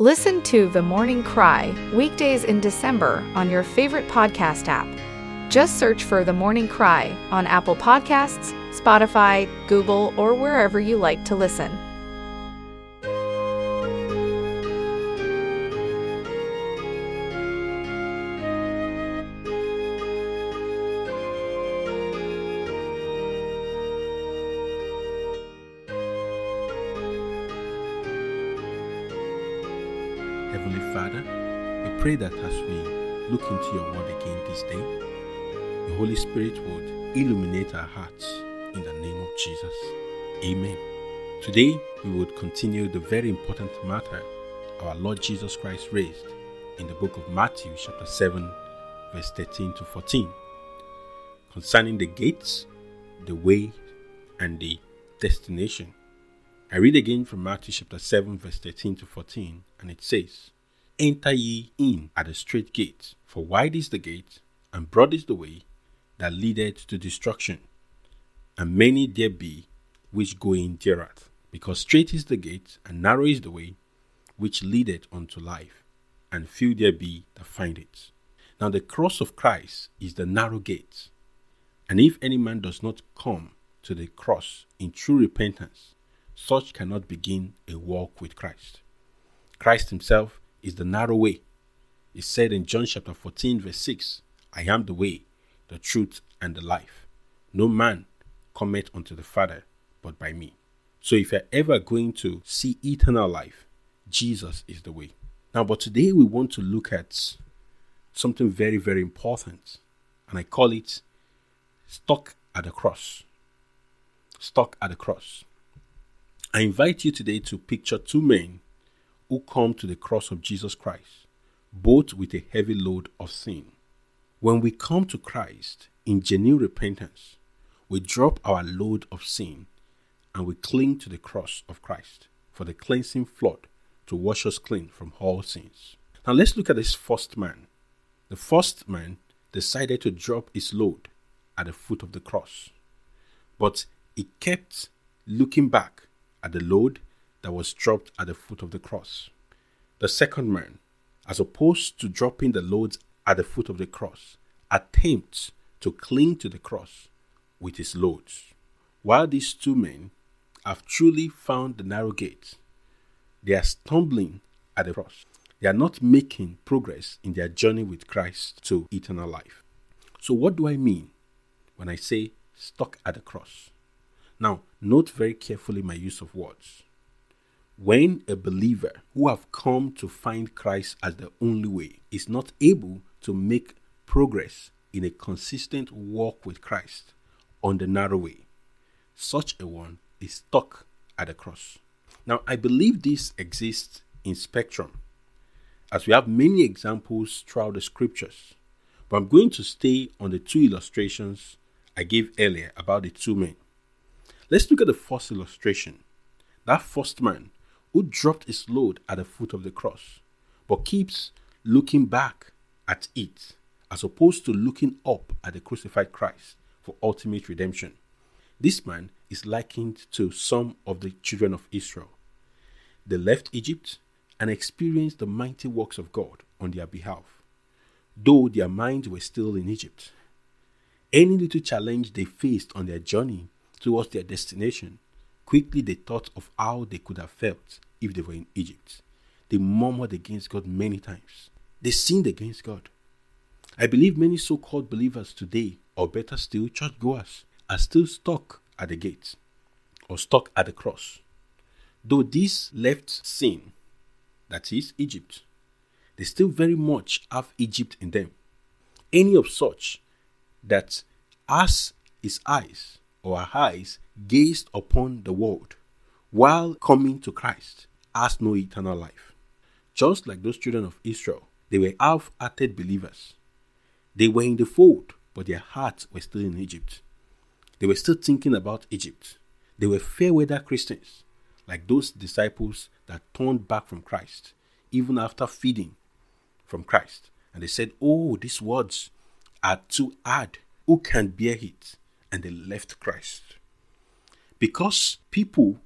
Listen to The Morning Cry weekdays in December on your favorite podcast app. Just search for The Morning Cry on Apple Podcasts, Spotify, Google, or wherever you like to listen. Heavenly Father, we pray that as we look into your word again this day, the Holy Spirit would illuminate our hearts in the name of Jesus. Amen. Today, we would continue the very important matter our Lord Jesus Christ raised in the book of Matthew, chapter 7, verse 13 to 14, concerning the gates, the way, and the destination. I read again from Matthew chapter 7, verse 13 to 14, and it says, Enter ye in at the strait gate, for wide is the gate, and broad is the way that leadeth to destruction, and many there be which go in thereat. Because strait is the gate, and narrow is the way which leadeth unto life, and few there be that find it. Now the cross of Christ is the narrow gate, and if any man does not come to the cross in true repentance, such cannot begin a walk with Christ. Christ Himself is the narrow way. He said in John chapter 14, verse 6, I am the way, the truth, and the life. No man cometh unto the Father but by me. So if you're ever going to see eternal life, Jesus is the way. Now, but today we want to look at something very, very important, and I call it stuck at the cross. Stuck at the cross. I invite you today to picture two men who come to the cross of Jesus Christ, both with a heavy load of sin. When we come to Christ in genuine repentance, we drop our load of sin and we cling to the cross of Christ for the cleansing flood to wash us clean from all sins. Now let's look at this first man. The first man decided to drop his load at the foot of the cross, but he kept looking back at the load that was dropped at the foot of the cross. The second man, as opposed to dropping the loads at the foot of the cross, attempts to cling to the cross with his loads. While these two men have truly found the narrow gate, they are stumbling at the cross. They are not making progress in their journey with Christ to eternal life. So, what do I mean when I say stuck at the cross? Now, note very carefully my use of words. When a believer who have come to find Christ as the only way is not able to make progress in a consistent walk with Christ on the narrow way, such a one is stuck at the cross. Now, I believe this exists in spectrum, as we have many examples throughout the scriptures. But I'm going to stay on the two illustrations I gave earlier about the two men. Let's look at the first illustration. That first man who dropped his load at the foot of the cross, but keeps looking back at it as opposed to looking up at the crucified Christ for ultimate redemption. This man is likened to some of the children of Israel. They left Egypt and experienced the mighty works of God on their behalf, though their minds were still in Egypt. Any little challenge they faced on their journey towards their destination, quickly they thought of how they could have felt if they were in Egypt. They murmured against God many times. They sinned against God. I believe many so called believers today, or better still, churchgoers, are still stuck at the gate or stuck at the cross. Though this left sin, that is Egypt, they still very much have Egypt in them. Any of such that as his eyes our eyes gazed upon the world while coming to Christ has no eternal life. Just like those children of Israel, they were half hearted believers. They were in the fold, but their hearts were still in Egypt. They were still thinking about Egypt. They were fair weather Christians, like those disciples that turned back from Christ, even after feeding from Christ. And they said, Oh, these words are too hard. Who can bear it? And they left Christ. Because people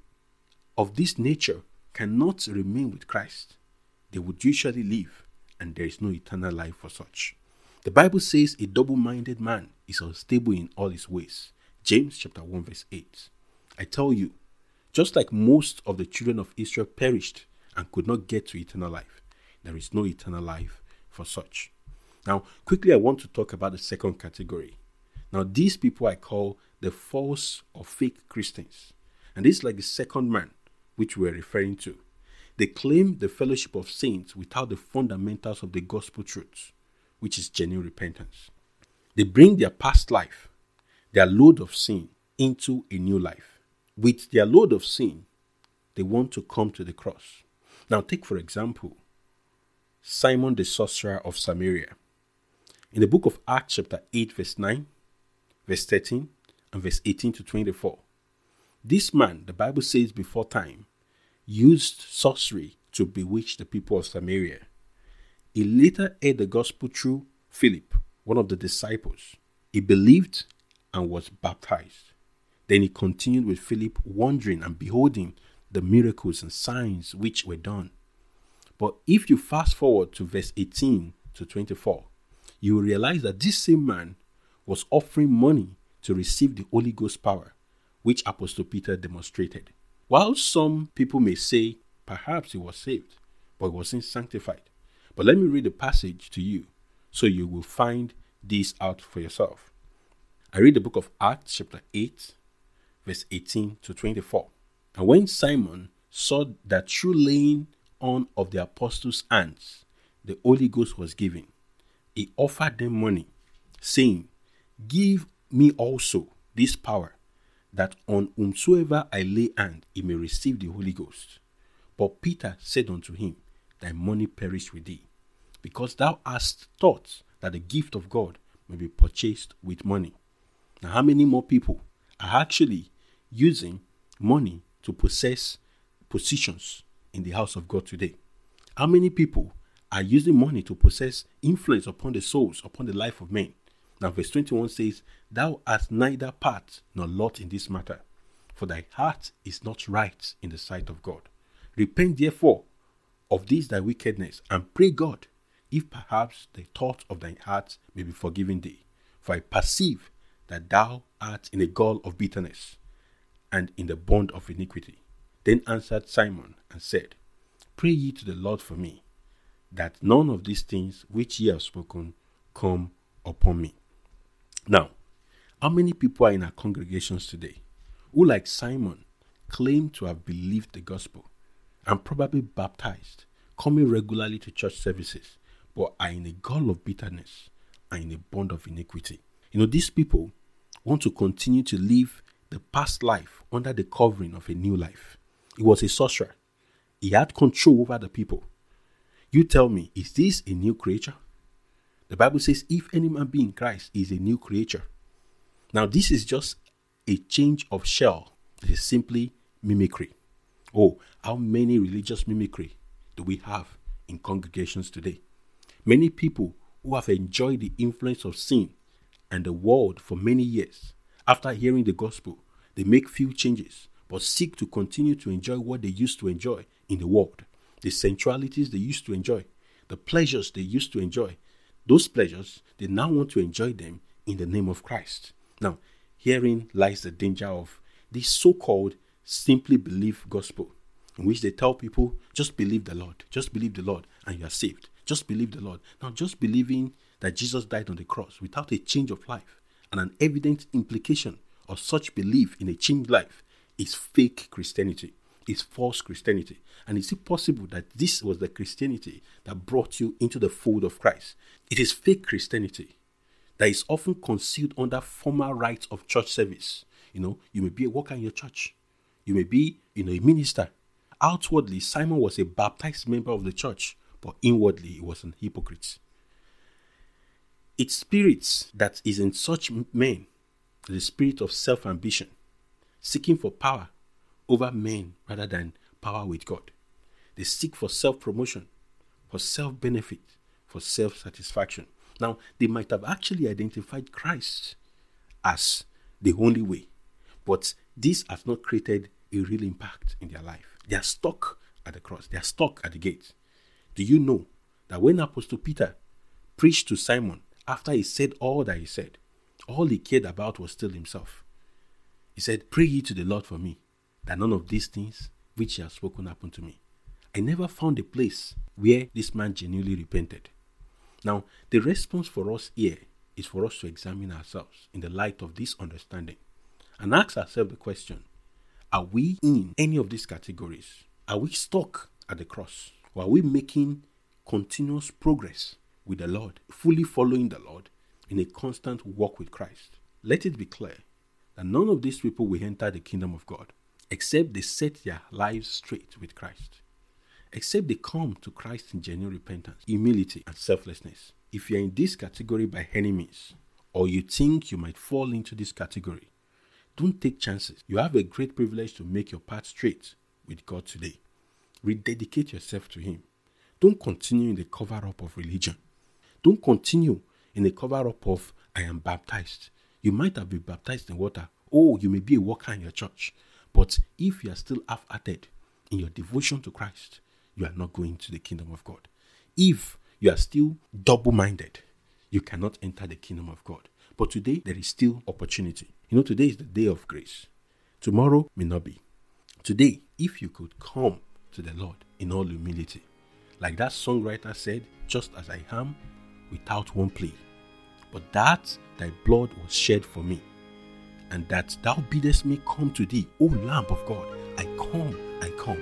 of this nature cannot remain with Christ, they would usually leave, and there is no eternal life for such. The Bible says a double minded man is unstable in all his ways. James chapter 1, verse 8. I tell you, just like most of the children of Israel perished and could not get to eternal life, there is no eternal life for such. Now, quickly, I want to talk about the second category. Now, these people I call the false or fake Christians. And this is like the second man, which we're referring to. They claim the fellowship of saints without the fundamentals of the gospel truths, which is genuine repentance. They bring their past life, their load of sin, into a new life. With their load of sin, they want to come to the cross. Now, take for example Simon the sorcerer of Samaria. In the book of Acts, chapter 8, verse 9, verse 13, and verse 18 to 24, this man, the Bible says before time, used sorcery to bewitch the people of Samaria. He later heard the gospel through Philip, one of the disciples. He believed and was baptized. Then he continued with Philip, wondering and beholding the miracles and signs which were done. But if you fast forward to verse 18 to 24, you will realize that this same man was offering money to receive the Holy Ghost power, which Apostle Peter demonstrated. While some people may say perhaps he was saved, but wasn't sanctified. But let me read the passage to you so you will find this out for yourself. I read the book of Acts, chapter 8, verse 18 to 24. And when Simon saw that through laying on of the apostles' hands the Holy Ghost was given, he offered them money, saying, Give me also this power, that on whomsoever I lay hand he may receive the Holy Ghost. But Peter said unto him, Thy money perish with thee, because thou hast thought that the gift of God may be purchased with money. Now, how many more people are actually using money to possess positions in the house of God today? How many people are using money to possess influence upon the souls, upon the life of men. Now, verse 21 says, Thou hast neither part nor lot in this matter, for thy heart is not right in the sight of God. Repent therefore of this thy wickedness, and pray God, if perhaps the thought of thine heart may be forgiven thee. For I perceive that thou art in a gall of bitterness, and in the bond of iniquity. Then answered Simon and said, Pray ye to the Lord for me, that none of these things which ye have spoken come upon me. Now, how many people are in our congregations today who, like Simon, claim to have believed the gospel and probably baptized, coming regularly to church services, but are in a gall of bitterness and in a bond of iniquity? You know, these people want to continue to live the past life under the covering of a new life. He was a sorcerer, he had control over the people. You tell me, is this a new creature? The Bible says, if any man be in Christ, is a new creature. Now, this is just a change of shell. It is simply mimicry. Oh, how many religious mimicry do we have in congregations today? Many people who have enjoyed the influence of sin and the world for many years, after hearing the gospel, they make few changes but seek to continue to enjoy what they used to enjoy in the world the sensualities they used to enjoy, the pleasures they used to enjoy. Those pleasures, they now want to enjoy them in the name of Christ. Now, herein lies the danger of this so called simply believe gospel, in which they tell people, just believe the Lord, just believe the Lord, and you are saved. Just believe the Lord. Now, just believing that Jesus died on the cross without a change of life and an evident implication of such belief in a changed life is fake Christianity is false Christianity. And is it possible that this was the Christianity that brought you into the fold of Christ? It is fake Christianity that is often concealed under formal rites of church service. You know, you may be a worker in your church, you may be, you know, a minister. Outwardly, Simon was a baptized member of the church, but inwardly, he was an hypocrite. It's spirits that is in such men, the spirit of self ambition, seeking for power, over men rather than power with God. They seek for self promotion, for self benefit, for self satisfaction. Now, they might have actually identified Christ as the only way, but this has not created a real impact in their life. They are stuck at the cross, they are stuck at the gate. Do you know that when Apostle Peter preached to Simon after he said all that he said, all he cared about was still himself? He said, Pray ye to the Lord for me, that none of these things which he has spoken happened to me. I never found a place where this man genuinely repented. Now, the response for us here is for us to examine ourselves in the light of this understanding and ask ourselves the question Are we in any of these categories? Are we stuck at the cross? Or are we making continuous progress with the Lord, fully following the Lord in a constant walk with Christ? Let it be clear that none of these people will enter the kingdom of God except they set their lives straight with Christ, except they come to Christ in genuine repentance, humility, and selflessness. If you're in this category by any means, or you think you might fall into this category, don't take chances. You have a great privilege to make your path straight with God today. Rededicate yourself to Him. Don't continue in the cover up of religion. Don't continue in the cover up of I am baptized. You might have been baptized in water. Oh, you may be a worker in your church. But if you are still half hearted in your devotion to Christ, you are not going to the kingdom of God. If you are still double minded, you cannot enter the kingdom of God. But today, there is still opportunity. You know, today is the day of grace. Tomorrow may not be. Today, if you could come to the Lord in all humility, like that songwriter said, just as I am, without one plea, but that thy blood was shed for me, and that thou biddest me come to thee, O Lamb of God. I come, I come.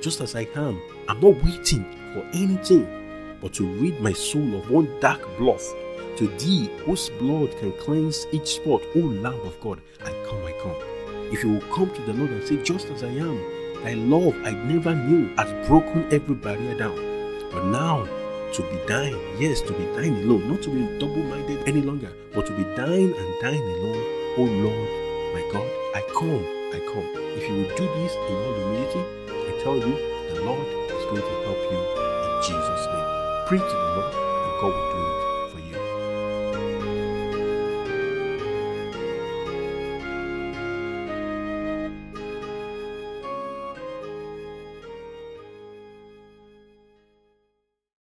Just as I am, I'm not waiting for anything but to rid my soul of one dark blood. To thee, whose blood can cleanse each spot, O Lamb of God, I come, I come. If you will come to the Lord and say, Just as I am, thy love I never knew has broken every barrier down. But now to be dying. Yes, to be dying alone, not to be double minded any longer, but to be dying and dying alone. Oh Lord, my God, I come, I come. If you will do this in all humility, I tell you, the Lord is going to help you in Jesus' name. Pray to the Lord